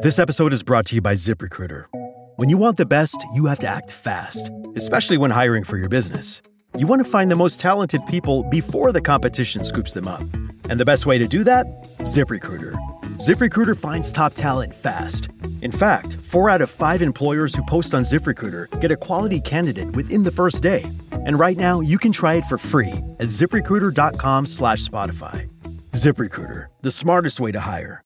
This episode is brought to you by ZipRecruiter. When you want the best, you have to act fast, especially when hiring for your business. You want to find the most talented people before the competition scoops them up. And the best way to do that? ZipRecruiter. ZipRecruiter finds top talent fast. In fact, four out of five employers who post on ZipRecruiter get a quality candidate within the first day. And right now, you can try it for free at ziprecruiter.com slash Spotify. ZipRecruiter, the smartest way to hire.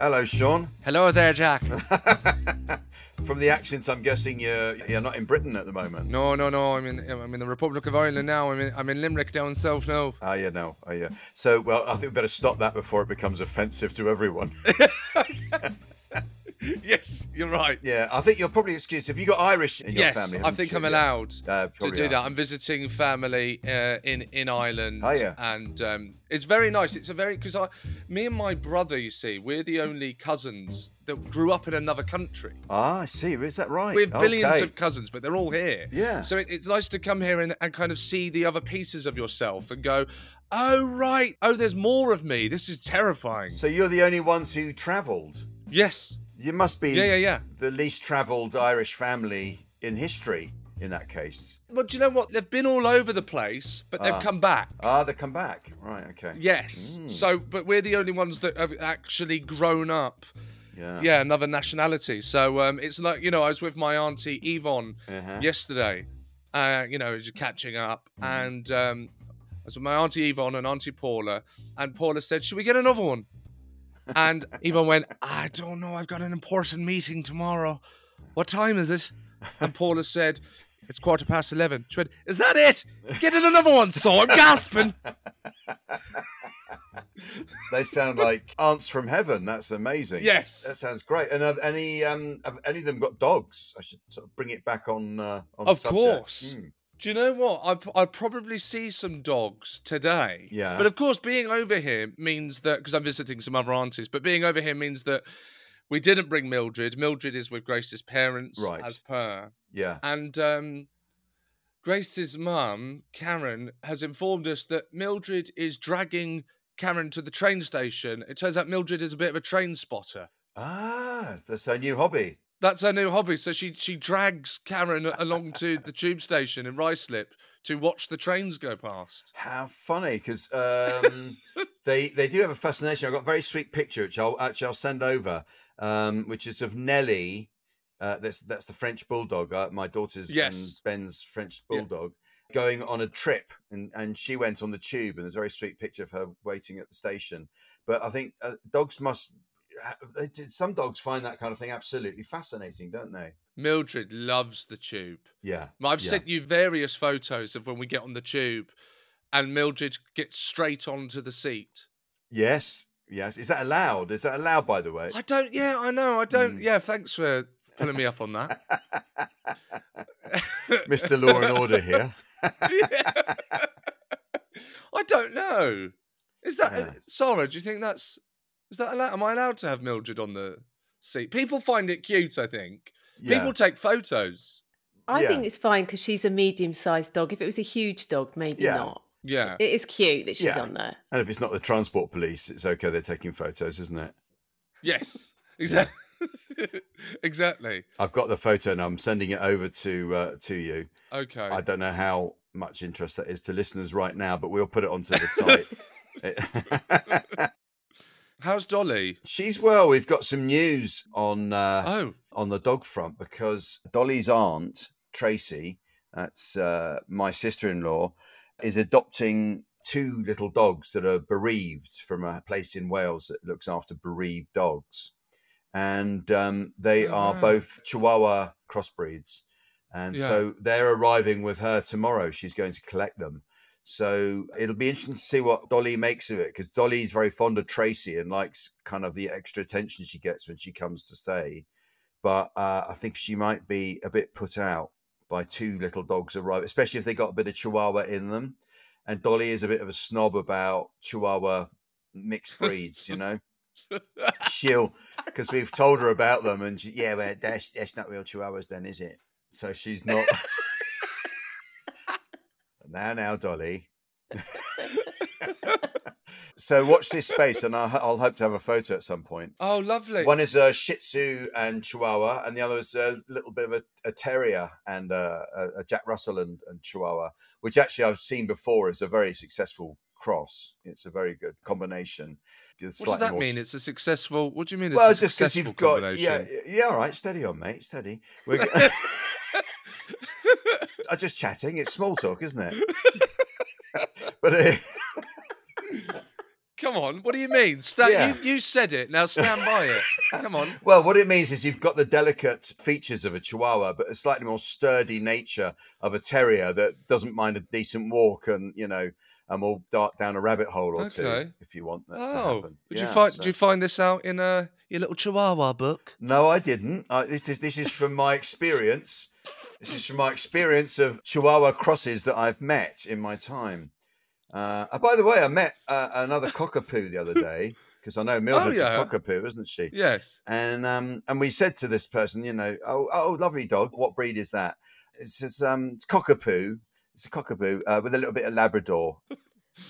Hello, Seann. Hello there, Jack. From the accents, I'm guessing you're you're not in Britain at the moment. No, no, no. I'm in I'm in the Republic of Ireland now. I'm in I'm in Limerick down south now. Ah, yeah, no, oh, yeah. So, well, I think we better stop that before it becomes offensive to everyone. yes, you're right. yeah, I think you're probably excused. Have you got Irish in your yes, family? I think you? I'm Yeah. allowed Uh, to do are. that. I'm visiting family uh, in in Ireland. Oh, yeah. and um, it's very nice. It's a very because I, me and my brother, you see, we're the only cousins that grew up in another country. Ah, I see. Is that right? We have billions Okay. of cousins, but they're all here. Yeah. So it, it's nice to come here and, and kind of see the other pieces of yourself and go, oh right, oh there's more of me. This is terrifying. So you're the only ones who travelled. yes. You must be Yeah, yeah, yeah. the least travelled Irish family in history. In that case, Well, do you know what? They've been all over the place, but they've Ah. come back. ah, they've come back. Right. Okay. Yes. Mm. So, but we're the only ones that have actually grown up. Yeah. Yeah, another nationality. So um, it's like you know, I was with my auntie Yvonne Uh-huh. yesterday. Uh, you know, just catching up, and um, I was with my auntie Yvonne and auntie Paula, and Paula said, "Should we get another one?" And Yvonne went, "I don't know. I've got an important meeting tomorrow. What time is it?" And Paula said. It's quarter past eleven. She went, Is that it? Get in another one, so I'm gasping. They sound like ants from heaven. That's amazing. Yes. That sounds great. And have any um have any of them got dogs? I should sort of bring it back on uh, on Of subject. course. Mm. Do you know what? I I probably see some dogs today. Yeah. But of course, being over here means that because I'm visiting some other aunties, but being over here means that we didn't bring Mildred. Mildred is with Grace's parents, Right. as per, Yeah. and um, Grace's mum, Karen, has informed us that Mildred is dragging Karen to the train station. It turns out Mildred is a bit of a train spotter. Ah, that's her new hobby. That's her new hobby. So she she drags Karen along to the tube station in Ruislip to watch the trains go past. How funny, because um, they they do have a fascination. I've got a very sweet picture, which I'll actually I'll send over, um, which is of Nellie Uh, that's that's the French bulldog. Uh, my daughter's and Yes. Ben's French Yeah. bulldog going on a trip, and and she went on the tube, and there's a very sweet picture of her waiting at the station. But I think uh, dogs must. Ha- They, did- some dogs find that kind of thing absolutely fascinating, don't they? Mildred loves the tube. Yeah. I've yeah. sent you various photos of when we get on the tube, and Mildred gets straight onto the seat. Yes. Yes. Is that allowed? Is that allowed? By the way. I don't. Yeah, I know. I don't. Mm. Yeah, thanks for pulling me up on that. Mr. Law and Order here. Yeah. I don't know. Is that Yeah. Sara? Do you think that's is that allowed? Am I allowed to have Mildred on the seat? People find it cute. I think Yeah. people take photos. I Yeah. think it's fine because she's a medium-sized dog. If it was a huge dog, maybe Yeah. not. Yeah. It is cute that she's Yeah. on there. and if it's not the transport police, it's okay. They're taking photos, isn't it? yes. Exactly. exactly. I've got the photo and I'm sending it over to uh, to you. Okay. I don't know how much interest that is to listeners right now, but we'll put it onto the site. How's Dolly? She's well. We've got some news on uh, Oh. on the dog front because Dolly's aunt Tracy, that's uh, my sister-in-law, is adopting two little dogs that are bereaved from a place in Wales that looks after bereaved dogs, and um, they Oh, are wow. both Chihuahua crossbreeds, and Yeah. so they're arriving with her tomorrow. She's going to collect them. So it'll be interesting to see what Dolly makes of it because Dolly's very fond of Tracy and likes kind of the extra attention she gets when she comes to stay. But uh, I think she might be a bit put out by two little dogs arriving, especially if they got a bit of Chihuahua in them. And Dolly is a bit of a snob about Chihuahua mixed breeds, you know. She'll because we've told her about them, and she, yeah, well, that's that's not real Chihuahuas, then, is it? So she's not. now, now, Dolly. so watch this space, and I'll, I'll hope to have a photo at some point. Oh, lovely. One is a Shih Tzu and Chihuahua, and the other is a little bit of a, a Terrier and a, a, a Jack Russell and, and Chihuahua, which actually I've seen before is a very successful cross. It's a very good combination. It's what does that mean? It's a successful. What do you mean? It's well, a just because you've got yeah, yeah. All right, steady on, mate, steady. I'm just chatting. It's small talk, isn't it? but uh, Come on. What do you mean? Sta- Yeah. you, you said it. Now stand by it. Come on. well, what it means is you've got the delicate features of a Chihuahua, but a slightly more sturdy nature of a Terrier that doesn't mind a decent walk and you know, and will dart down a rabbit hole or two if you want that to Oh, happen. did you find? so- Did you find this out in uh, your little Chihuahua book? No, I didn't. This is this is from my experience. This is from my experience of Chihuahua crosses that I've met in my time. Uh, uh, by the way, I met uh, another cockapoo the other day because I know Mildred's yeah. a cockapoo, isn't she? Yes. And um, and we said to this person, you know, oh, oh, lovely dog. What breed is that? It says um, it's cockapoo. It's a cockapoo uh, with a little bit of Labrador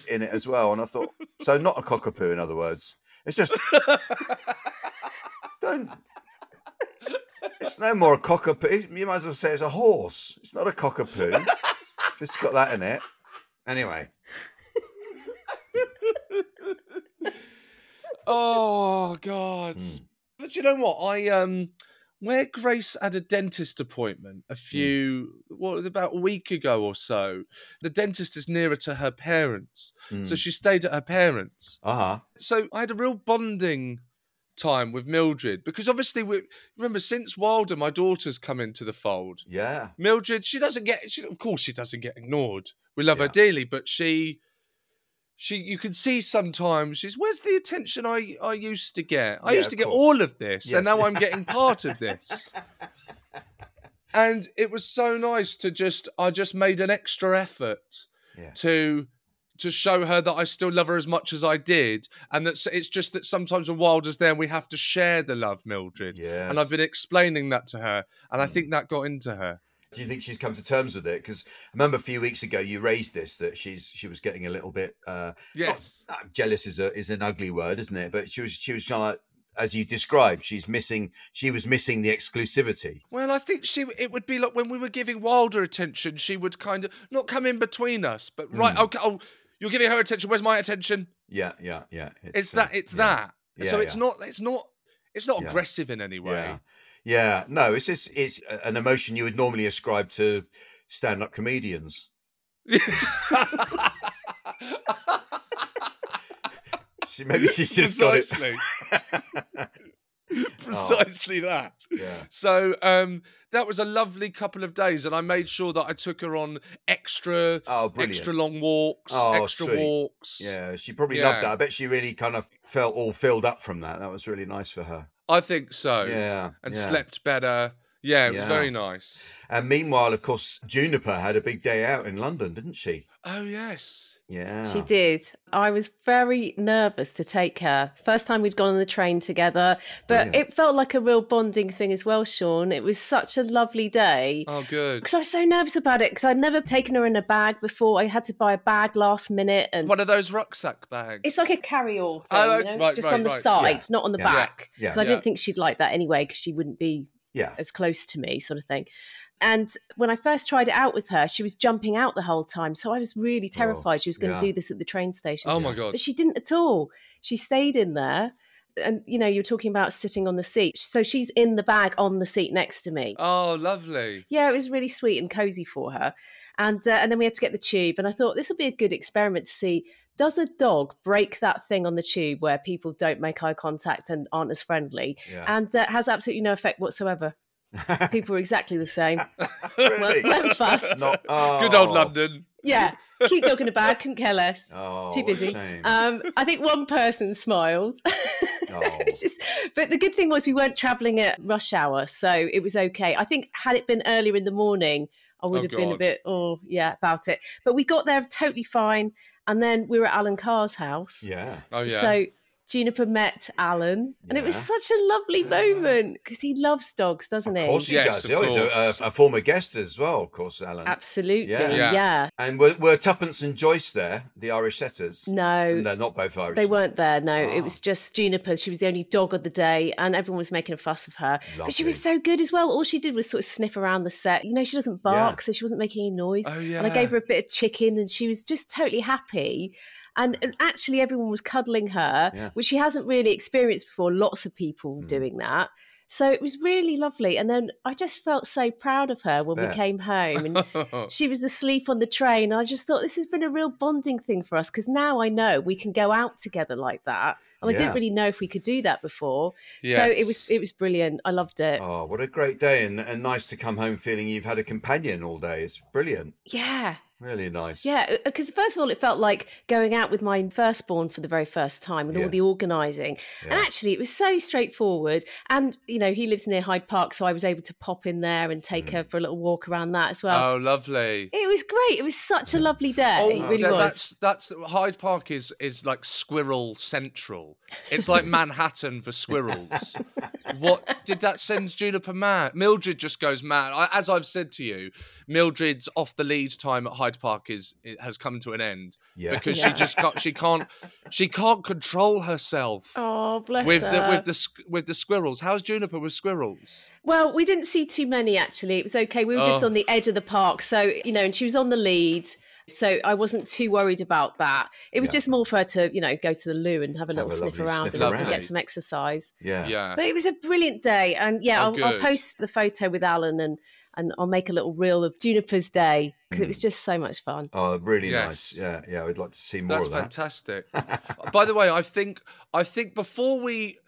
in it as well. And I thought, so not a cockapoo, in other words. It's just don't. It's no more a cockapoo. You might as well say it's a horse. It's not a cockapoo. Just got that in it. Anyway, Oh God. Mm. But you know what? I um where Grace had a dentist appointment a few what about a week ago or so. The dentist is nearer to her parents. So she stayed at her parents. uh huh. So I had a real bonding time with Mildred because obviously we remember since Wilder my daughter's come into the fold. Yeah. Mildred, she doesn't get. She, of course, she doesn't get ignored. We love Yeah. her dearly, but she, she, you can see sometimes she's. Where's the attention I I used to get? I Yeah, used to get course. all of this, and now I'm getting part of this. And it was so nice to just. I just made an extra effort Yeah. to to show her that I still love her as much as I did, and that it's just that sometimes when Wilder's there, we have to share the love, Mildred. Yes. And I've been explaining that to her, and I Mm. think that got into her. Do you think she's come to terms with it? Because I remember a few weeks ago you raised this that she's she was getting a little bit uh, Yes. uh, jealous is a is an ugly word, isn't it? But she was she was kind of as you described, she's missing she was missing the exclusivity. Well, I think she it would be like when we were giving Wilder attention, she would kind of not come in between us, but right, Mm. okay, oh, you're giving her attention. Where's my attention? Yeah, yeah, yeah. It's, uh, that. It's that. Yeah, so it's not. It's not. It's not aggressive in any way. Yeah. Yeah, no, it's just it's an emotion you would normally ascribe to stand-up comedians. She, maybe she's just got it. Precisely. Oh, that. yeah. So um, that was a lovely couple of days, and I made sure that I took her on extra, Oh, brilliant. extra long walks, Oh, extra sweet. walks. Yeah, she probably Yeah. loved that. I bet she really kind of felt all filled up from that. That was really nice for her. I think so. yeah. and yeah. slept better. Yeah, it was very nice. And meanwhile, of course, Juniper had a big day out in London, didn't she? Oh yes. Yeah. She did. I was very nervous to take her. First time we'd gone on the train together, but Brilliant. it felt like a real bonding thing as well, Seann. It was such a lovely day. Oh good. Because I was so nervous about it because I'd never taken her in a bag before. I had to buy a bag last minute, and One of those rucksack bags. it's like a carry-all oh, thing, Oh, you know, right, just right, on the right. side, Yeah. not on the Yeah. back. Yeah. 'Cause I Yeah. didn't think she'd like that anyway because she wouldn't be Yeah. as close to me, sort of thing. And when I first tried it out with her, she was jumping out the whole time. So I was really terrified she was going to yeah. do this at the train station. oh my god. But she didn't at all. She stayed in there. And, you know, you're talking about sitting on the seat. So she's in the bag on the seat next to me. Oh lovely. Yeah, it was really sweet and cozy for her. And, uh, and then we had to get the tube. And I thought this will be a good experiment to see does a dog break that thing on the tube where people don't make eye contact and aren't as friendly? Yeah. And uh, has absolutely no effect whatsoever. People are exactly the same. really? Well, weren't fussed. Not- Good old oh. London. Yeah, cute dog in a bag, couldn't care less. Oh, Too busy. Um, I think one person smiled. Oh. Just- but the good thing was we weren't travelling at rush hour, so it was okay. I think had it been earlier in the morning, I would Oh, have been a bit, oh yeah, about it. But we got there totally fine, and then we were at Alan Carr's house. yeah. Oh yeah. So Juniper met Alan, and it was such a lovely moment because he loves dogs, doesn't he? Of he? course he Yes, does. of Oh, he's a, a, a former guest as well, of course, Alan. Absolutely, Yeah. yeah. Yeah. And were, were Tuppence and Joyce there, the Irish setters? No, They're not both Irish. They weren't there. No, Ah. it was just Juniper. She was the only dog of the day, and everyone was making a fuss of her. But she was so good as well. All she did was sort of sniff around the set. You know, she doesn't bark, so she wasn't making any noise. Oh yeah. And I gave her a bit of chicken, and she was just totally happy. And, and actually, everyone was cuddling her, Yeah. which she hasn't really experienced before. Lots of people Mm. doing that. So it was really lovely. And then I just felt so proud of her when we came home. And she was asleep on the train. I just thought this has been a real bonding thing for us because now I know we can go out together like that. And I didn't really know if we could do that before. So it was it was brilliant. I loved it. Oh, what a great day. And, and nice to come home feeling you've had a companion all day. It's brilliant. Yeah. Really nice. Yeah, because first of all, it felt like going out with my firstborn for the very first time with Yeah. all the organising. And actually, it was so straightforward. And, you know, he lives near Hyde Park, so I was able to pop in there and take Mm. her for a little walk around that as well. oh lovely. it was great. It was such a lovely day. Oh, it really yeah, was. that's that's Hyde Park is is like squirrel central. It's like Manhattan for squirrels. what did that send Juniper mad? Mildred just goes mad. I, as I've said to you, Mildred's off the lead time at Hyde Park is it has come to an end Yeah. because Yeah. she just can't she can't she can't control herself. Oh, bless with her. the with the with the squirrels. How's Juniper with squirrels? Well, we didn't see too many actually. It was okay. We were just Oh. on the edge of the park. So, you know, and she was on the lead. So I wasn't too worried about that. It was Yeah. just more for her to, you know, go to the loo and have a Have little a sniff around sniff and around. get some exercise. Yeah. Yeah. But it was a brilliant day. And yeah, Oh, I'll, I'll post the photo with Alan and and I'll make a little reel of Juniper's day because it Mm. was just so much fun. Oh, really Yes. nice. Yeah. Yeah. We'd like to see more That's of that. fantastic. By the way, I think I think before we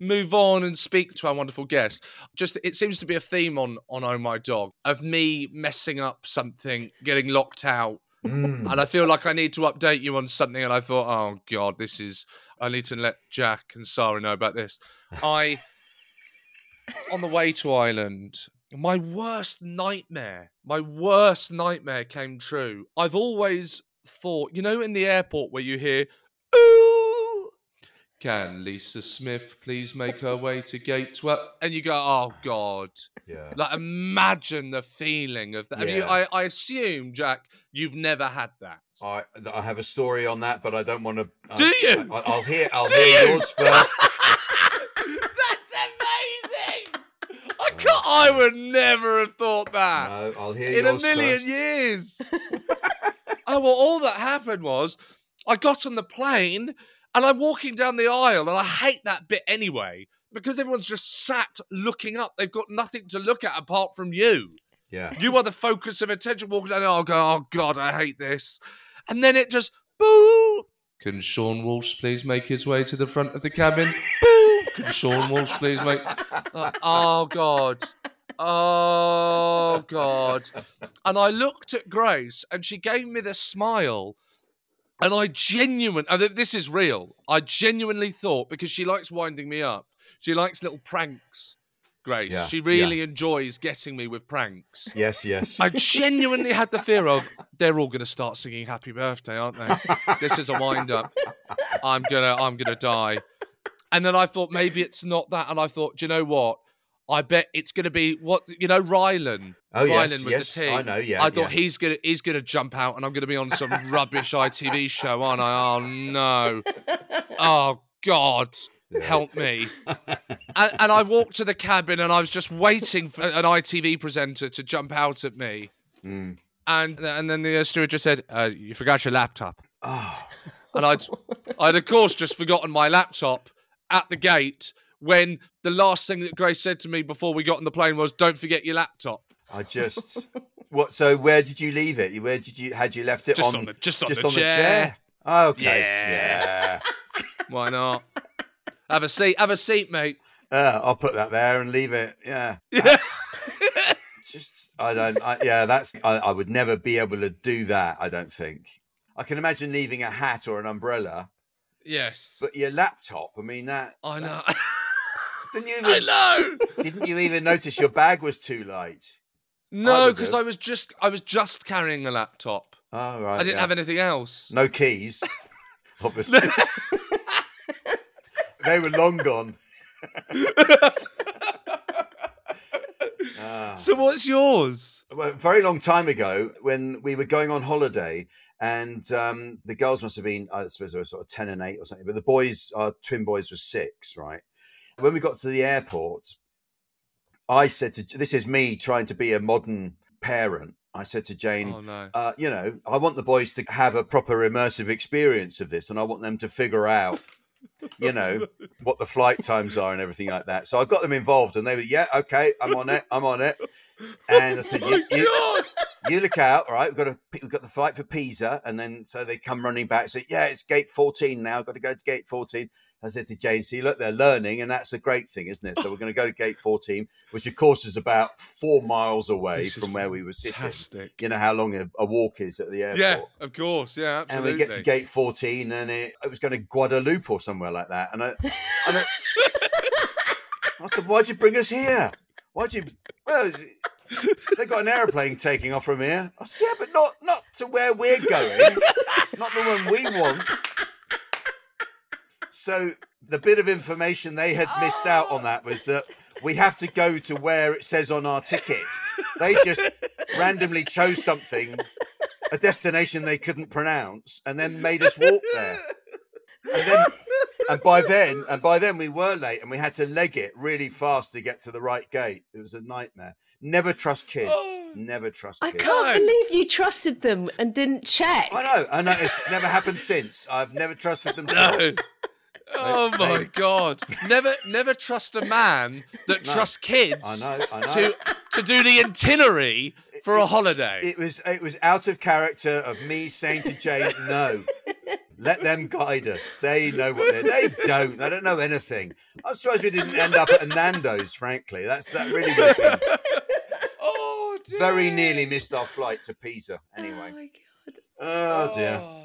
move on and speak to our wonderful guest, just it seems to be a theme on on Oh My Dog of me messing up something, getting locked out. Mm. And I feel like I need to update you on something and I thought, oh God, this is I need to let Jack and Sara know about this. I on the way to Ireland, my worst nightmare, my worst nightmare came true. I've always thought, you know, in the airport where you hear, ooh, can Lisa Smith please make her way to gate 12? And you go, oh God. Yeah. Like, imagine the feeling of that. Have you, Yeah. I, I assume, Jack, you've never had that. I, I have a story on that, but I don't want to. Do you? I, will hear. I'll Do hear you? yours first. That's amazing. I can't, I oh, would never have thought that. No, I'll hear in a million first. years. oh well, all that happened was I got on the plane and I'm walking down the aisle, and I hate that bit anyway because everyone's just sat looking up, they've got nothing to look at apart from you. Yeah. You are the focus of attention. Walking down, I'll go, oh God, I hate this. And then it just, boo. Can Seann Walsh please make his way to the front of the cabin? boo. Can Seann Walsh please make. Uh, oh God. Oh God. And I looked at Grace and she gave me the smile. And I genuinely, and this is real. I genuinely thought because she likes winding me up, she likes little pranks. Grace, Yeah, she really enjoys getting me with pranks. Yes, yes. I genuinely had the fear of they're all going to start singing "Happy Birthday," aren't they? this is a wind up. I'm gonna, I'm gonna die. And then I thought maybe it's not that, and I thought, do you know what? I bet it's going to be what you know, Rylan. Oh, yes, Rylan with yes, the T. I know, yeah, I thought yeah. he's gonna he's gonna jump out, and I'm going to be on some rubbish ITV show, aren't I? Oh no! Oh God! Help me! and, and I walked to the cabin, and I was just waiting for an ITV presenter to jump out at me. Mm. And and then the steward just said, uh, "You forgot your laptop." Oh, And I'd I'd of course just forgotten my laptop at the gate when the last thing that Grace said to me before we got on the plane was, "Don't forget your laptop." I just. What? So where did you leave it? Where did you had you left it Just on? on the- just on just the on the chair. chair. Oh, okay. Yeah. Yeah. Why not? have a seat. Have a seat, mate. Uh, I'll put that there and leave it. Yeah. Yes. Just. I don't. I, yeah. That's. I, I would never be able to do that. I don't think. I can imagine leaving a hat or an umbrella, Yes. but your laptop. I mean that. I know. Didn't you I even? know. Didn't you even notice your bag was too light? No, because have. I was just I was just carrying a laptop. Oh right. I didn't yeah. have anything else. No keys, obviously. they were long gone. Ah. So what's yours? well, a very long time ago when we were going on holiday and um, the girls must have been i suppose they were sort of 10 and 8 or something but the boys our twin boys were six right when we got to the airport i said to this is me trying to be a modern parent i said to jane Oh no. uh, you know, I want the boys to have a proper immersive experience of this, and I want them to figure out, you know, what the flight times are and everything like that. So I got them involved, and they were, yeah, okay, I'm on it, I'm on it. And I said, you, you, you look out, all right? We've got a, we've got the flight for Pisa, and then so they come running back. Say, yeah, it's gate 14 now. Got to go to gate 14. I said to Jane, see, look, they're learning, and that's a great thing, isn't it? So we're going to go to gate 14, which of course is about four miles away This from where we were sitting Fantastic. you know how long a, a walk is at the airport. Yeah, of course. Yeah, absolutely. And we get to gate 14 and it, it was going to Guadalupe or somewhere like that. And I, and I, I said, why'd you bring us here? Why'd you, well, they got an aeroplane taking off from here. I said, yeah, but not, not to where we're going. not the one we want. So the bit of information they had missed out on that was that we have to go to where it says on our ticket. They just randomly chose something, a destination they couldn't pronounce, and then made us walk there. And then, and by then, and by then we were late, and we had to leg it really fast to get to the right gate. It was a nightmare. Never trust kids. Oh. Never trust kids. I can't believe you trusted them and didn't check. I know, I know. It's never happened since. I've never trusted them No. since. Oh They- my they- god! Never, never trust a man that No. trusts kids I know, I know. to to do the itinerary for a holiday. It was it was out of character of me saying to Jane, no. Let them guide us. They know what they're they don't. They don't know anything. I'm surprised we didn't end up at a Nando's, frankly. That's that really would have been oh dear. very nearly missed our flight to Pisa anyway. Oh my god. Oh dear. Oh.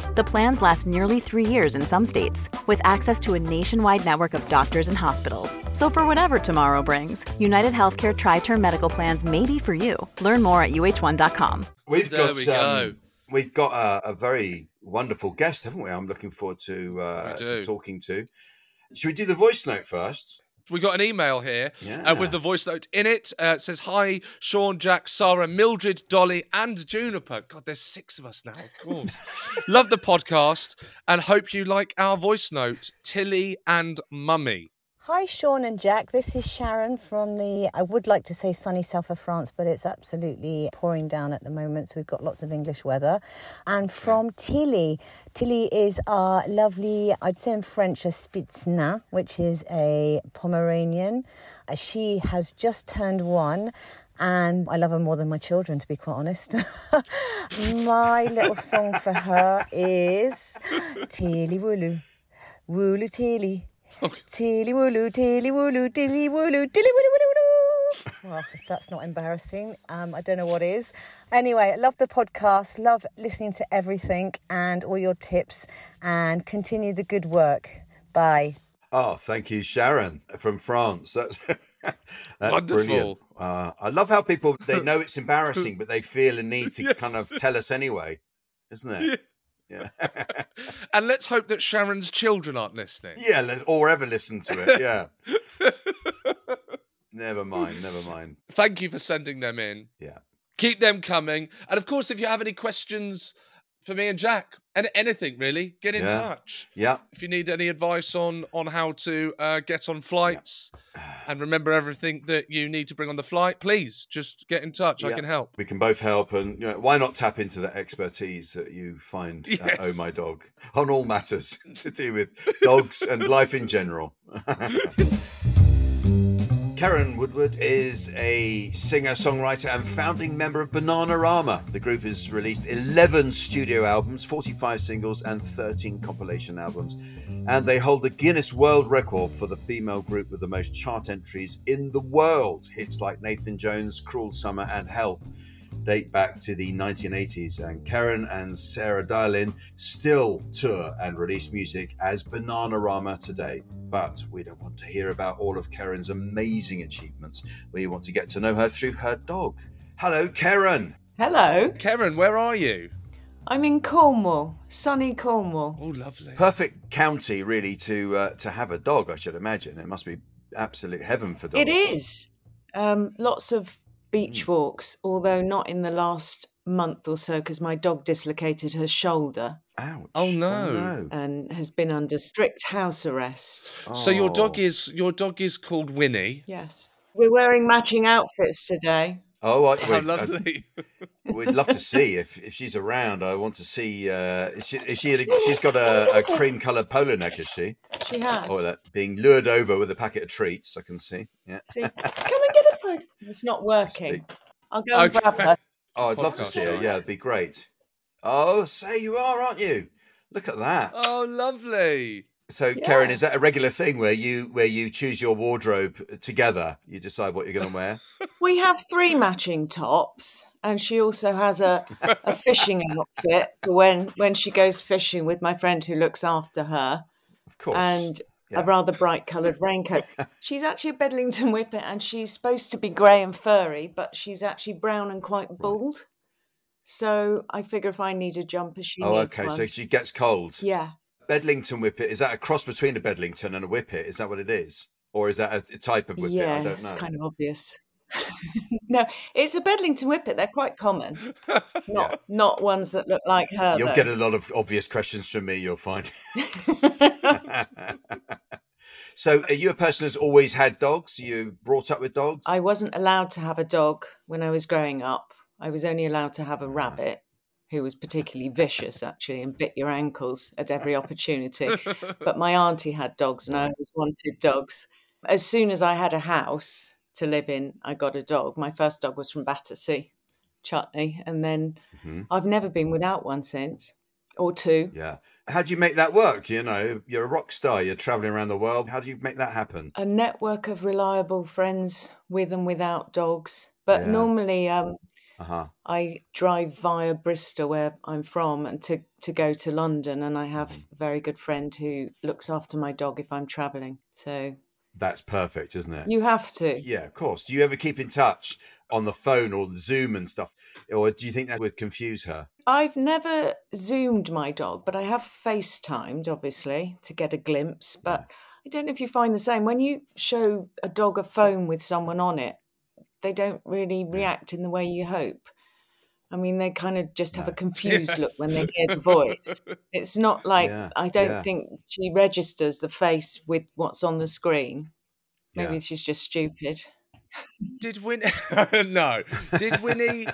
The plans last nearly three years in some states, with access to a nationwide network of doctors and hospitals. So, for whatever tomorrow brings, United Healthcare Tri Term Medical Plans may be for you. Learn more at uh1.com. We've There got we go. um, we've got a, a very wonderful guest, haven't we? I'm looking forward to uh, to talking to. Should we do the voice note first? We got an email here Yeah. uh, with the voice note in it. Uh, it says, Hi, Seann, Jack, Sara, Mildred, Dolly, and Juniper. God, there's six of us now, of course. Love the podcast and hope you like our voice note, Tilly and Mummy. Hi, Seann and Jack. This is Sharon from the, I would like to say sunny south of France, but it's absolutely pouring down at the moment. So we've got lots of English weather. And from Tilly. Tilly is our lovely, I'd say in French, a Spitzna, which is a Pomeranian. Uh, She has just turned one. And I love her more than my children, to be quite honest. my little song for her is Tilly Wooloo. Wooloo Tilly. Tilly wooloo, tilly wooloo, tilly wooloo, tilly wooloo, wooloo, wooloo. Well, if that's not embarrassing, um, I don't know what is. Anyway, love the podcast, love listening to everything and all your tips, and continue the good work. Bye. Oh, thank you, Sharon from France. That's that's Wonderful. brilliant. Uh, I love how people they know it's embarrassing, but they feel a need to kind of tell us anyway, isn't it? Yeah, And let's hope that Sharon's children aren't listening. yeah, let's, or ever listen to it. Yeah, never mind, never mind. Thank you for sending them in. Yeah. Keep them coming. And of course, if you have any questions for me and Jack, and anything really, get in Yeah. touch. Yeah, If you need any advice on on how to uh, get on flights and remember everything that you need to bring on the flight, please just get in touch. I can help. we can both help, and you know, why not tap into the expertise that you find at Oh My Dog on all matters to do with dogs and life in general. Keren Woodward is a singer, songwriter, and founding member of Bananarama. The group has released 11 studio albums, 45 singles, and 13 compilation albums. And they hold the Guinness World Record for the female group with the most chart entries in the world. Hits like Nathan Jones, Cruel Summer, and Help date back to the 1980s, and Keren and Sara Dallin still tour and release music as Bananarama today. But we don't want to hear about all of Keren's amazing achievements. We want to get to know her through her dog. Hello, Keren. Hello, Keren, where are you? I'm in Cornwall, sunny Cornwall. Oh, lovely. Perfect county, really, to uh, to have a dog. I should imagine it must be absolute heaven for dogs. It is. Um, lots of beach walks, although not in the last month or so because my dog dislocated her shoulder Ouch! Oh, no. and has been under strict house arrest. So your dog Oh. is your dog is called Winnie. Yes. We're wearing matching outfits today. Oh, I, How wait, I- lovely. We'd love to see if, if she's around. I want to see. Uh, is she, is she? She's got a, a cream coloured polo neck, is she? She has. Oh, that being lured over with a packet of treats. I can see. Yeah. See, come and get a phone. It's not working. I'll go and Okay. grab her. Oh, I'd love to see her. Yeah, it'd be great. Oh, say you are, aren't you? Look at that. oh, lovely. So, Keren, is that a regular thing where you where you choose your wardrobe together? You decide what you're going to wear. We have three matching tops, and she also has a, a fishing outfit for when when she goes fishing with my friend who looks after her, Of course. and yeah. a rather bright coloured raincoat. she's actually a Bedlington Whippet, and she's supposed to be grey and furry, but she's actually brown and quite bald. So I figure if I need a jumper, she oh, okay. one. So she gets cold. yeah, Bedlington Whippet is that a cross between a Bedlington and a Whippet? Is that what it is, or is that a, type of Whippet? yeah, I don't it's kind of obvious. no, it's a Bedlington Whippet. They're quite common. Not not ones that look like her. You'll though. get a lot of obvious questions from me, you'll find. so, are you a person who's always had dogs? Are you brought up with dogs? I wasn't allowed to have a dog when I was growing up. I was only allowed to Ah. have a rabbit who was particularly vicious, actually, and bit your ankles at every opportunity. but my auntie had dogs, and I always wanted dogs. As soon as I had a house to live in, I got a dog. My first dog was from Battersea, Chutney, and then Mhm. I've never been without one since, or two. Yeah. How do you make that work? You know, you're a rock star, you're traveling around the world. How do you make that happen? a network of reliable friends with and without dogs. But Yeah. normally, um, Uh huh. I drive via Bristol, where I'm from, and to, to go to London. And I have Mm-hmm. a very good friend who looks after my dog if I'm traveling. So That's perfect, isn't it? you have to. Yeah, of course. Do you ever keep in touch on the phone or Zoom and stuff? Or do you think that would confuse her? I've never zoomed my dog, but I have FaceTimed, obviously, to get a glimpse. But I don't know if you find the same. When you show a dog a phone with someone on it, they don't really react in the way you hope. I mean, they kind of just have a confused look when they hear the voice. It's not like, Yeah, I don't yeah. think she registers the face with what's on the screen. Maybe Yeah. she's just stupid. Did Winnie? no. Did Winnie?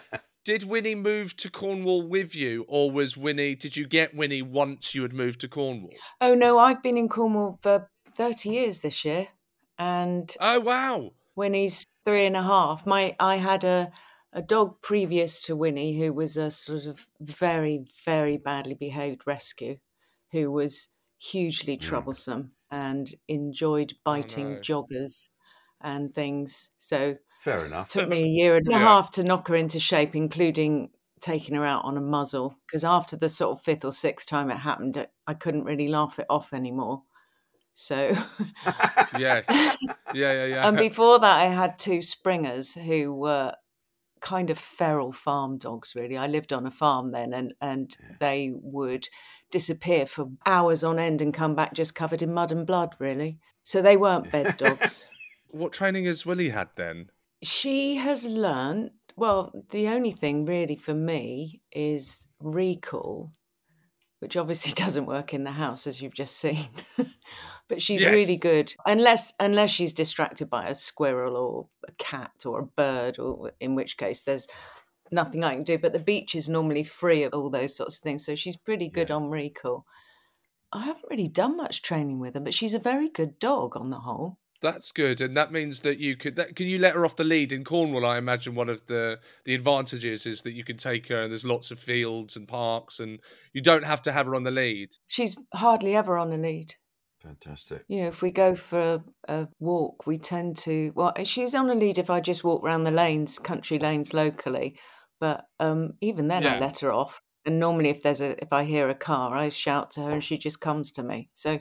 Did Winnie move to Cornwall with you, or was Winnie? Did you get Winnie once you had moved to Cornwall? Oh, no, I've been in Cornwall for 30 years this year. And Oh wow! Winnie's three and a half. My I had a a dog previous to Winnie who was a sort of very very badly behaved rescue, who was hugely mm. troublesome and enjoyed oh, biting joggers and things. So Fair enough. took me a year and a half to knock her into shape, including taking her out on a muzzle. Because after the sort of fifth or sixth time it happened, I- I couldn't really laugh it off anymore. So Yes. Yeah, yeah, yeah. and before that, I had two springers who were kind of feral farm dogs. Really, I lived on a farm then, and and they would disappear for hours on end and come back just covered in mud and blood. Really, so they weren't bed dogs. what training has Winnie had then? she has learned Well, the only thing really for me is recall, which obviously doesn't work in the house as you've just seen. but she's really good, unless unless she's distracted by a squirrel or a cat or a bird, or in which case there's nothing I can do. But the beach is normally free of all those sorts of things, so she's pretty good on recall. I haven't really done much training with her, but she's a very good dog on the whole. That's good, and that means that you could. That, can you let her off the lead in Cornwall? I imagine one of the the advantages is that you can take her, and there's lots of fields and parks, and you don't have to have her on the lead. She's hardly ever on the lead. Fantastic. You know, if we go for a, a walk, we tend to. Well, she's on a lead if I just walk around the lanes, country lanes locally. But um, even then, I let her off. And normally, if there's a, if I hear a car, I shout to her, and she just comes to me. So,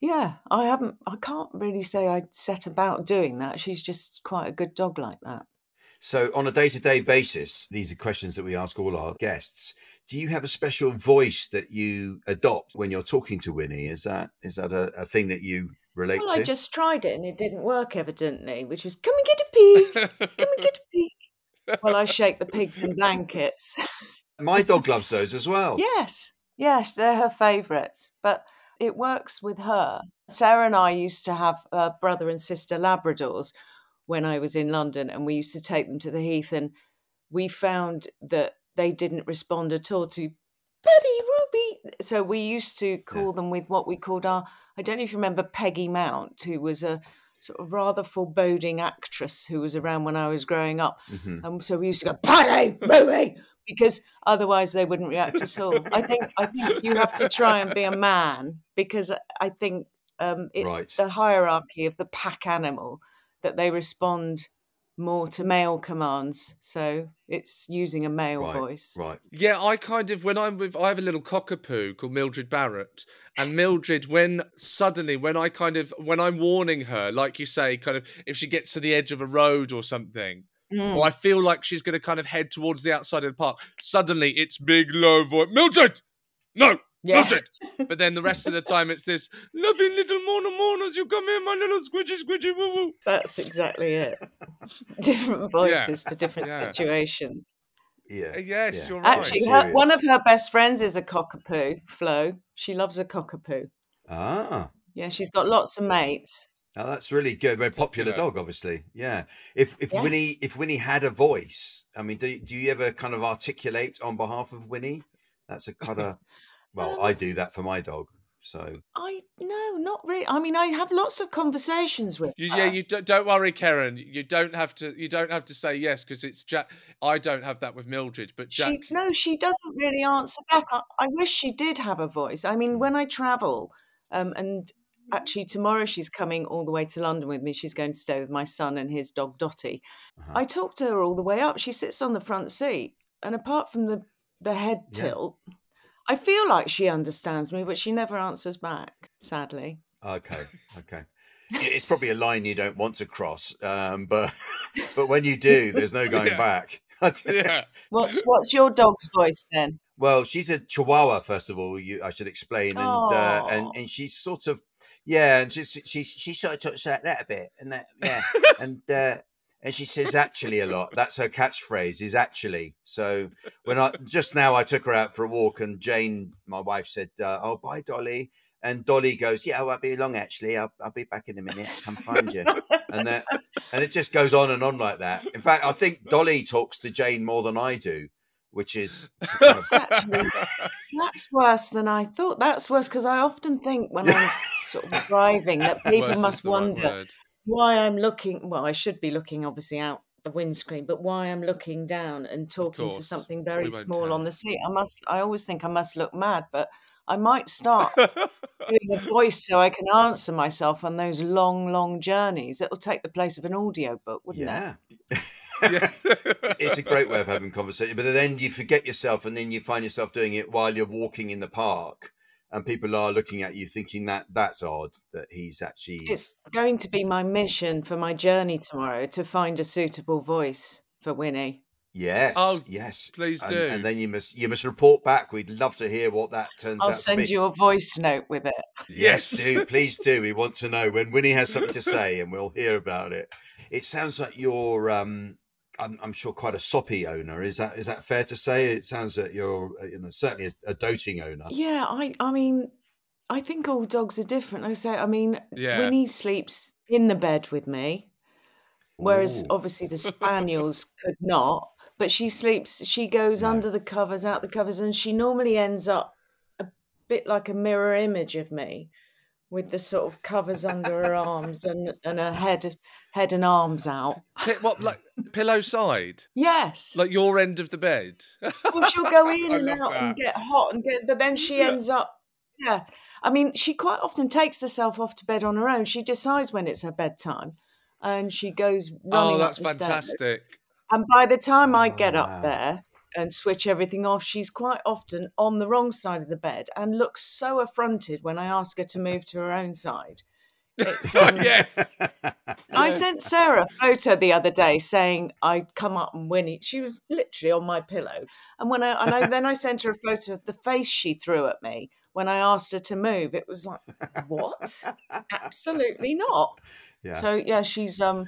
yeah, I haven't. I can't really say I set about doing that. She's just quite a good dog like that. So, on a day to day basis, these are questions that we ask all our guests. Do you have a special voice that you adopt when you're talking to Winnie? Is that is that a, a thing that you relate Well, to? I just tried it and it didn't work, evidently, which was come and get a pig, come and get a pig. Well, I shake the pigs in blankets. My dog loves those as well. Yes, yes, they're her favourites, but it works with her. Sara and I used to have uh, brother and sister Labradors when I was in London, and we used to take them to the heath, and we found that they didn't respond at all to Buddy Ruby. So we used to call them with what we called our, I don't know if you remember Peggy Mount, who was a sort of rather foreboding actress who was around when I was growing up. Mhm. And so we used to go, Paddy, Ruby, because otherwise they wouldn't react at all. I think I think you have to try and be a man because I think um, it's Right. the hierarchy of the pack animal that they respond more to male commands. So it's using a male Right, voice. right. Yeah, I kind of when I'm with I have a little cockapoo called Mildred Barrett, and Mildred when suddenly when I kind of when I'm warning her, like you say, kind of if she gets to the edge of a road or something, Mm. or I feel like she's going to kind of head towards the outside of the park, suddenly it's big low voice, Mildred, no, Yes. Love it. But then the rest of the time, it's this loving little Mona Monas. You come here, my little squidgy squidgy woo woo. That's exactly it. different voices for different Yeah. situations. Yeah. Uh, Yes, yeah. you're right. Actually, her, one of her best friends is a cockapoo, Flo. She loves a cockapoo. Ah. Yeah, she's got lots of mates. Oh, that's really good. Very popular Yeah. dog, obviously. Yeah. If if Yes. Winnie if Winnie had a voice, I mean, do do you ever kind of articulate on behalf of Winnie? That's a kind of well, I do that for my dog. So I no, not really. I mean, I have lots of conversations with. You, yeah, you don't, don't worry, Keren. You don't have to. You don't have to say yes because it's Jack. I don't have that with Mildred, but Jack. She no, she doesn't really answer back. I, I wish she did have a voice. I mean, when I travel, um, and actually tomorrow she's coming all the way to London with me. She's going to stay with my son and his dog Dotty. uh-huh. I talk to her all the way up. She sits on the front seat, and apart from the the head Yeah. tilt, I feel like she understands me, but she never answers back. Sadly. okay, okay. It's probably a line you don't want to cross, um, but but when you do, there's no going Yeah. back. yeah. What's what's your dog's voice then? Well, she's a Chihuahua, first of all. You, I should explain, and uh, and and she's sort of, yeah, and she's she she sort of talks like that a bit, and that yeah, and uh, and she says actually a lot. That's her catchphrase is actually. So when I just now I took her out for a walk, and Jane, my wife, said, uh, "Oh, bye, Dolly." And Dolly goes, "Yeah, I won't be long. Actually, I'll, I'll be back in a minute. Come find you." and that, and it just goes on and on like that. In fact, I think Dolly talks to Jane more than I do, which is kind of That's actually that's worse than I thought. That's worse because I often think when I'm sort of driving that people Worse must the right wonder word. Why I'm looking. Well, I should be looking obviously out the windscreen, but why I'm looking down and talking to something very won't small tell. on the seat. I must. I always think I must look mad, but I might start doing a voice so I can answer myself on those long, long journeys. It'll take the place of an audio book, wouldn't it? yeah. Yeah. it's a great way of having conversation. But then you forget yourself, and then you find yourself doing it while you're walking in the park, and people are looking at you, thinking that that's odd that he's actually. It's going to be my mission for my journey tomorrow to find a suitable voice for Winnie. Yes. Oh, yes. please and, do. And then you must you must report back. We'd love to hear what that turns out. I'll out to send be. you a voice note with it. Yes, do please do. We want to know when Winnie has something to say, and we'll hear about it. It sounds like you're, um, I'm, I'm sure, quite a soppy owner. Is that is that fair to say? It sounds that you're, uh, you know, certainly a, a doting owner. Yeah, I I mean, I think all dogs are different. I say, I mean, Yeah. Winnie sleeps in the bed with me, whereas Ooh. obviously the spaniels could not. But she sleeps. She goes No. under the covers, out the covers, and she normally ends up a bit like a mirror image of me, with the sort of covers under her arms and and her head head and arms out. What like pillow side, Yes. like your end of the bed. well, she'll go in and love out and get hot and get, but then she Yeah. ends up, yeah. I mean, she quite often takes herself off to bed on her own. She decides when it's her bedtime, and she goes oh, running Oh, that's up the stairs. fantastic. And by the time I get Wow. up ah. there and switch everything off, she's quite often on the wrong side of the bed and looks so affronted when I ask her to move to her own side. It's, um, yes. I sent Sarah a photo the other day saying I'd come up and win it. She was literally on my pillow, and when I and I, then I sent her a photo of the face she threw at me when I asked her to move. It was like, what? Absolutely not. Yeah. So yeah, she's um,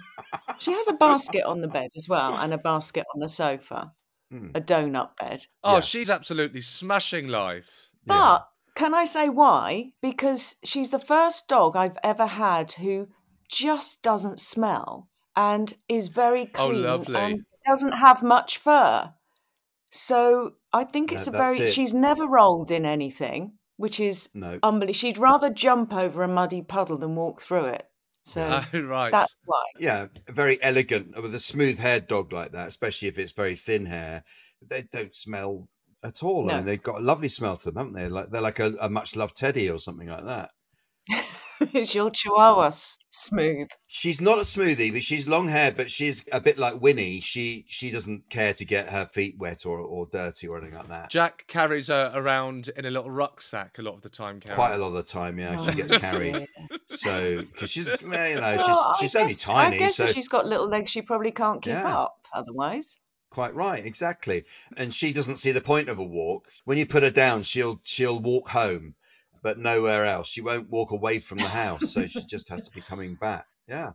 she has a basket on the bed as well, and a basket on the sofa, Hmm. a donut bed. Oh, Yeah. she's absolutely smashing life. Yeah. But can I say why? Because she's the first dog I've ever had who just doesn't smell and is very Oh, clean lovely. and doesn't have much fur. So I think it's No, a very it. she's never rolled in anything, which is No. unbelievable. She'd rather jump over a muddy puddle than walk through it. So Oh, right. that's why. Yeah, very elegant with a smooth haired dog like that, especially if it's very thin hair. They don't smell at all. I mean, they've got a lovely smell to them, haven't they? Like they're like a, a much loved teddy or something like that. is your chihuahua smooth? She's not a smoothie, but she's long haired, but she's a bit like Winnie. She she doesn't care to get her feet wet or, or dirty or anything like that. Jack carries her around in a little rucksack a lot of the time. Keren. Quite a lot of the time, yeah, she Oh, gets carried. dear. So because she's you know Well, she's she's I only guess, tiny, I guess so if she's got little legs, she probably can't keep Yeah. up otherwise. Quite right, exactly. And she doesn't see the point of a walk. When you put her down, she'll she'll walk home, but nowhere else. She won't walk away from the house, so she just has to be coming back. Yeah.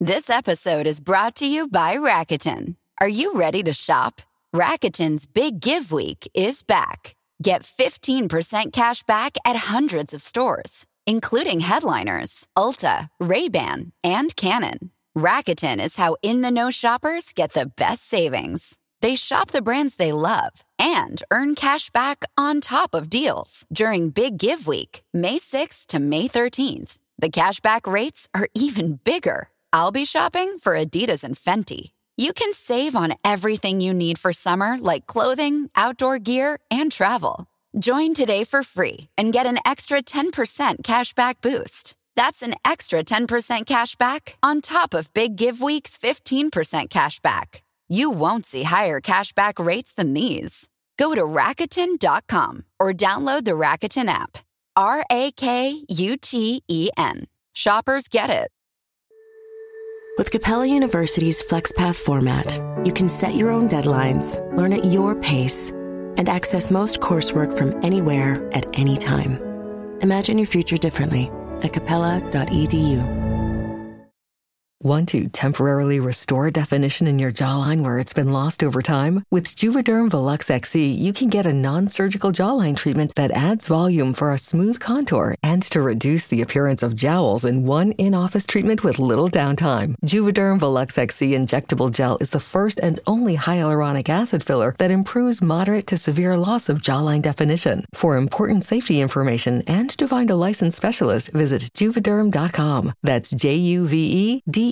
This episode is brought to you by Rakuten. Are you ready to shop? Rakuten's Big Give Week is back. Get 15% cash back at hundreds of stores, including headliners, Ulta, Ray-Ban, and Canon. Rakuten is how in-the-know shoppers get the best savings. They shop the brands they love and earn cash back on top of deals during Big Give Week, May 6th to May 13th. The cashback rates are even bigger. I'll be shopping for Adidas and Fenty. You can save on everything you need for summer, like clothing, outdoor gear, and travel. Join today for free and get an extra 10% cashback boost. That's an extra 10% cash back on top of Big Give Week's 15% cash back. You won't see higher cash back rates than these. Go to Rakuten.com or download the Rakuten app. R A K U T E N. Shoppers get it. With Capella University's FlexPath format, you can set your own deadlines, learn at your pace, and access most coursework from anywhere at any time. Imagine your future differently at capella.edu. Want to temporarily restore definition in your jawline where it's been lost over time? With Juvederm Volux XC, you can get a non-surgical jawline treatment that adds volume for a smooth contour and to reduce the appearance of jowls in one in-office treatment with little downtime. Juvederm Volux XC injectable gel is the first and only hyaluronic acid filler that improves moderate to severe loss of jawline definition. For important safety information and to find a licensed specialist, visit juvederm.com. That's J-U-V-E-D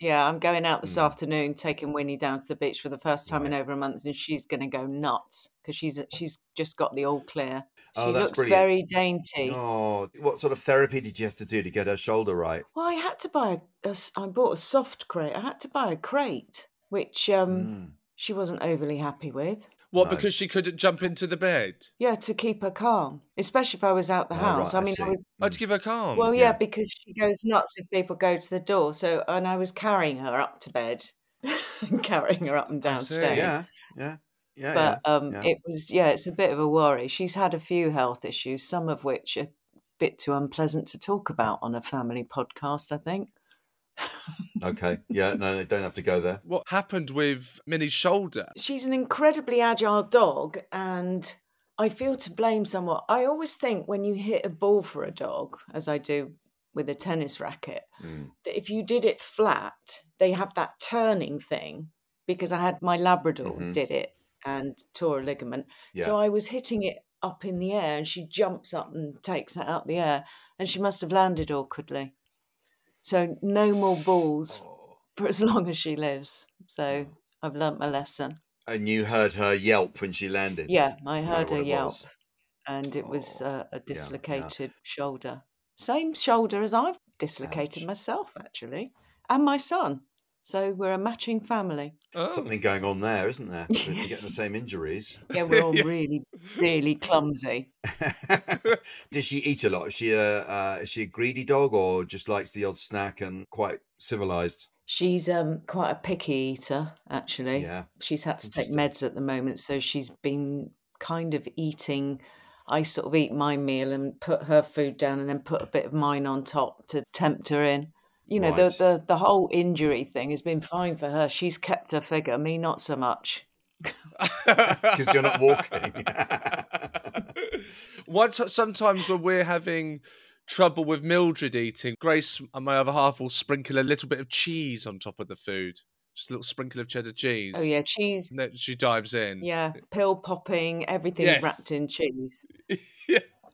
U V D R M.com. Yeah, I'm going out this Mm. afternoon, taking Winnie down to the beach for the first time in over a month, and she's going to go nuts because she's she's just got the all clear. She Oh, that's looks brilliant. very dainty. Oh, what sort of therapy did you have to do to get her shoulder right? Well, I had to buy a, a s- I bought a soft crate. I had to buy a crate, which um Mm. she wasn't overly happy with. What, No. because she couldn't jump into the bed? Yeah, to keep her calm, especially if I was out the Oh, house. right, I I mean, I see. was I'd give her calm. well, yeah, yeah. because she goes nuts if people go to the door. So, and I was carrying her up to bed, carrying her up and I see. downstairs. Yeah, yeah, yeah. but yeah, um, yeah. it was yeah, it's a bit of a worry. She's had a few health issues, some of which are a bit too unpleasant to talk about on a family podcast. I think. Okay, yeah, no, no, don't have to go there. What happened with Minnie's shoulder? She's an incredibly agile dog, and I feel to blame somewhat. I always think when you hit a ball for a dog, as I do with a tennis racket, Mm. that if you did it flat, they have that turning thing. Because I had my Labrador Mhm. did it and tore a ligament, Yeah. so I was hitting it up in the air, and she jumps up and takes it out the air, and she must have landed awkwardly. So no more balls Oh. for as long as she lives. So I've learnt my lesson. And you heard her yelp when she landed. Yeah, I heard her yelp, was. and it was Oh, uh, a yeah. dislocated shoulder. Same shoulder as I've dislocated Ouch. myself, actually, and my son. So we're a matching family. Oh. Something going on there, isn't there? You're getting the same injuries. Yeah, we're all really, really clumsy. Does she eat a lot? Is she a uh, is she a greedy dog or just likes the odd snack and quite civilized? She's um quite a picky eater, actually. Yeah. She's had to take meds at the moment, so she's been kind of eating. I sort of eat my meal and put her food down, and then put a bit of mine on top to tempt her in. You know, the, Right. the the whole injury thing has been fine for her. She's kept her figure, me not so much. Because you're not walking. Once, sometimes when we're having trouble with Mildred eating, Grace and my other half will sprinkle a little bit of cheese on top of the food. Just a little sprinkle of cheddar cheese. Oh yeah, cheese. She dives in. Yeah, pill popping, everything's Yes. wrapped in cheese.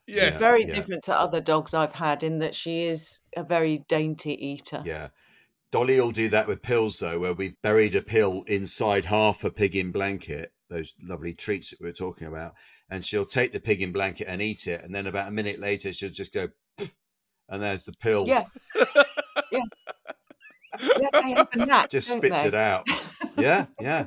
yeah. She's very yeah. different to other dogs I've had in that she is a very dainty eater. yeah. Dolly will do that with pills though, where we've buried a pill inside half a pig in blanket those lovely treats that we were talking about, and she'll take the pig in blanket and eat it, and then about a minute later she'll just go, and there's the pill. Yeah. yeah. Yeah, they have a knack, just spits they? it out. yeah, yeah.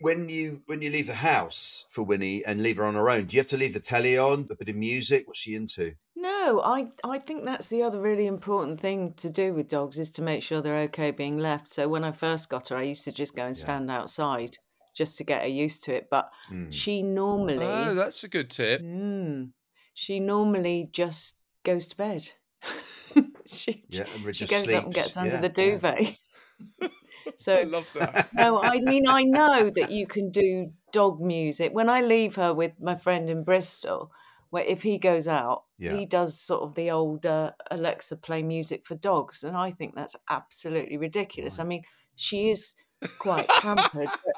When you when you leave the house for Winnie and leave her on her own, do you have to leave the telly on, a bit of music? What's she into? No, I, I think that's the other really important thing to do with dogs is to make sure they're okay being left. So when I first got her, I used to just go and stand outside just to get her used to it. But Hmm. she normally, Oh, that's a good tip. Mm. she normally just goes to bed. she Yeah, and she just goes up and gets under Yeah, the yeah. duvet. so I love that. no, I mean I know that you can do dog music. When I leave her with my friend in Bristol, where if he goes out, Yeah. he does sort of the old uh, Alexa play music for dogs, and I think that's absolutely ridiculous. I mean, she is quite pampered, but,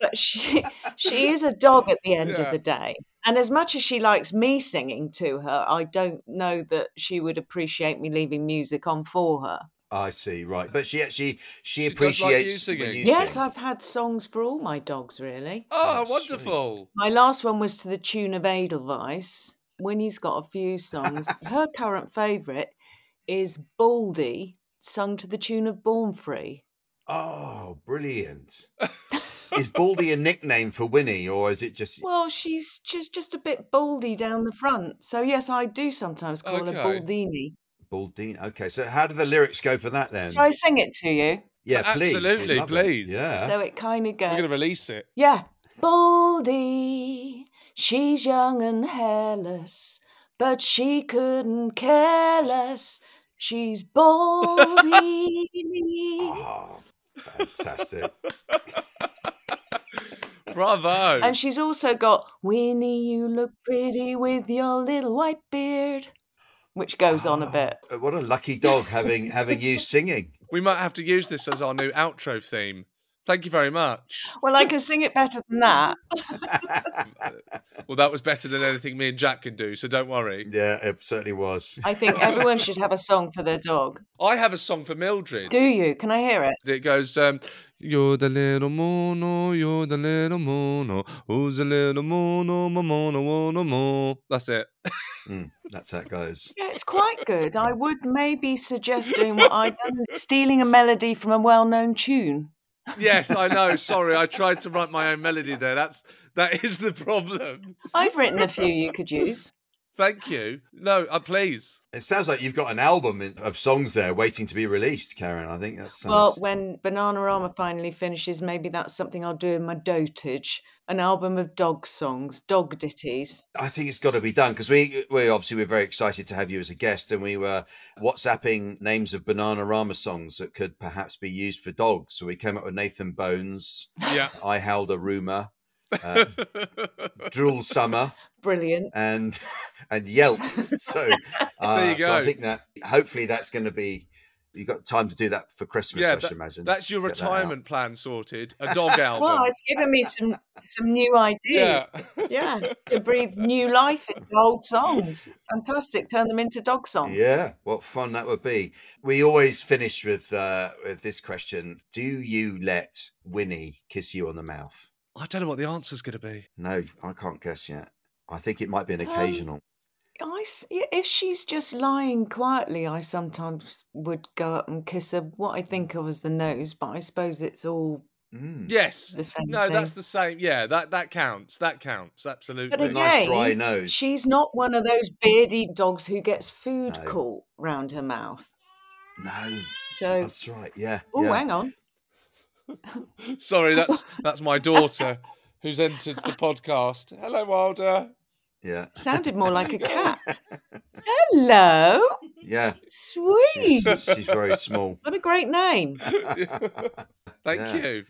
but she she is a dog at the end Yeah. of the day. And as much as she likes me singing to her, I don't know that she would appreciate me leaving music on for her. I see, right. But she actually she, does like you appreciates when you Yes, sing. I've had songs for all my dogs, really. Ah, oh, sweet. wonderful. My last one was to the tune of Edelweiss. Winnie's got a few songs. Her current favourite is Baldy, sung to the tune of Born Free. Oh, brilliant. is Baldy a nickname for Winnie, or is it just Well, she's just just a bit baldy down the front. So yes, I do sometimes call her Okay. Baldini. Okay, so how do the lyrics go for that then? Shall I sing it to you? Yeah, please. Absolutely, love it. please. Yeah. So it kind of goes. We're going to release it. Yeah. Baldy, she's young and hairless, but she couldn't care less. She's Baldy. Oh, fantastic. Bravo. And she's also got Winnie, you look pretty with your little white beard, which goes on a bit. Uh, What a lucky dog having having you singing. we might have to use this as our new outro theme. Thank you very much. Well, I can sing it better than that. Well, that was better than anything me and Jack can do, so don't worry. Yeah, it certainly was. I think everyone should have a song for their dog. I have a song for Mildred. Do you? Can I hear it? It goes, um, You're the little mono, you're the little mono. Who's the little mono, my mono, mono, mo. That's it. Mm, that's how it goes. Yeah, it's quite good. I would maybe suggest doing what I've done stealing a melody from a well known tune. Yes, I know. Sorry, I tried to write my own melody there. That's that is the problem. I've written a few you could use. Thank you. No, uh, please. It sounds like you've got an album of songs there waiting to be released, Keren. I think that's Well, when Bananarama finally finishes, maybe that's something I'll do in my dotage. An album of dog songs, dog ditties. I think it's got to be done because we we obviously we're very excited to have you as a guest, and we were WhatsApping names of Bananarama songs that could perhaps be used for dogs. So we came up with Nathan Bones, Yeah. I Howled a Rumor, uh, Drool Summer, Brilliant. and and Yelp. So, uh, There you so I think that hopefully that's going to be. You got time to do that for Christmas, yeah, I that- should imagine. that's your Get that retirement plan sorted. A dog album. Well, it's given me some some new ideas. yeah. Yeah, to breathe new life into old songs. Fantastic. Turn them into dog songs. Yeah, what fun that would be. We always finish with uh, with this question: Do you let Winnie kiss you on the mouth? I don't know what the answer's going to be. No, I can't guess yet. I think it might be an Um, occasional. I s- yeah, if she's just lying quietly, I sometimes would go up and kiss her. What I think of as the nose, but I suppose it's all Mm. Yes. the same. No, thing. that's the same. Yeah, that that counts. That counts. Absolutely. But again, nice dry nose. she's not one of those beardy dogs who gets food No. caught round her mouth. No, So, that's right. Yeah. oh, yeah. hang on. Sorry, that's that's my daughter who's entered the podcast. Hello, Wilder. Yeah. Sounded more like a cat. Hello, Yeah. sweet. She's, she's very small. What a great name. Thank Yeah. you.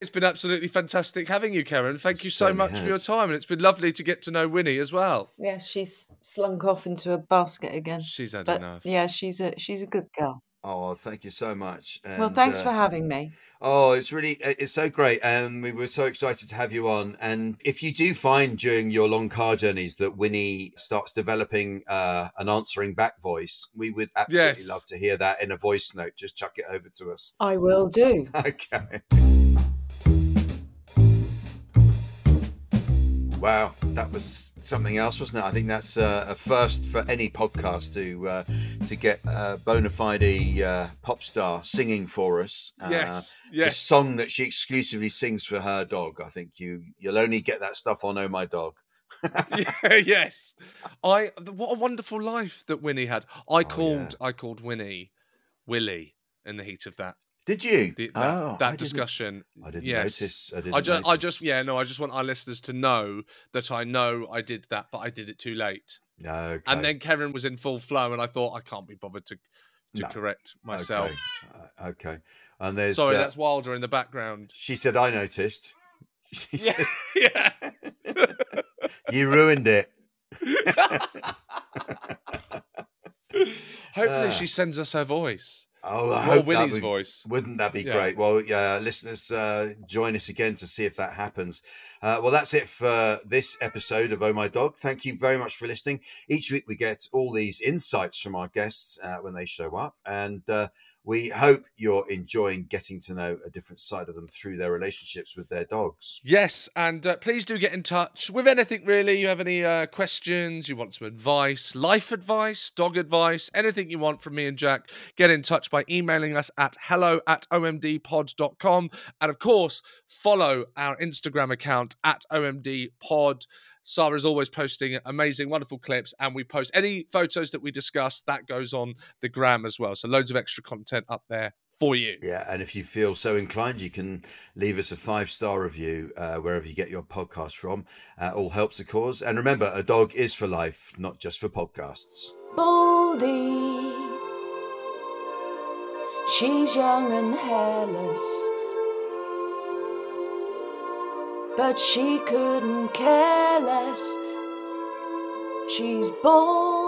it's been absolutely fantastic having you, Keren. Thank you so Certainly much for your time, and it's been lovely to get to know Winnie as well. Yeah, she's slunk off into a basket again. She's had But enough. yeah, she's a she's a good girl. Oh, thank you so much. well, thanks uh, for having me. Oh, it's really it's so great, and we were so excited to have you on. And if you do find during your long car journeys that Winnie starts developing uh, an answering back voice, we would absolutely Yes. love to hear that in a voice note. Just chuck it over to us. I will do. Okay. Wow, that was something else, wasn't it? I think that's uh, a first for any podcast to uh, to get a bona fide uh, pop star singing for us. Uh, Yes, The song that she exclusively sings for her dog. I think you you'll only get that stuff on Oh My Dog. yeah, yes. I what a wonderful life that Winnie had. Oh, I called I called Winnie Willie in the heat of that. Did you? The, that, Oh, I that didn't- discussion. I didn't yes. notice. I I didn't just, I just, yeah, no, I just want our listeners to know that I know I did that, but I did it too late. Okay. And then Keren was in full flow, and I thought I can't be bothered to to No. correct myself. Okay. Uh, okay. And there's Sorry, uh, that's Wilder in the background. She said, "I noticed." She Yeah, said, yeah. "You ruined it." Hopefully, Ah. she sends us her voice. Oh, I hope that would- voice. Wouldn't that be Yeah. great? Well, yeah, listeners, uh, join us again to see if that happens. Uh, well, that's it for this episode of Oh My Dog. Thank you very much for listening. Each week we get all these insights from our guests uh, when they show up, and uh, we hope you're enjoying getting to know a different side of them through their relationships with their dogs. Yes, and uh, please do get in touch with anything really. You have any uh, questions, you want some advice, life advice, dog advice, anything you want from me and Jack, get in touch by emailing us at hello at omdpod.com. And of course, follow our Instagram account at omdpod. is always posting amazing, wonderful clips, and we post any photos that we discuss. That goes on the gram as well. So loads of extra content up there for you. Yeah, and if you feel so inclined, you can leave us a five star review uh, wherever you get your podcast from. Uh, all helps the cause. And remember, a dog is for life, not just for podcasts. Baldy. She's young and hairless. But she couldn't care less. She's baldy.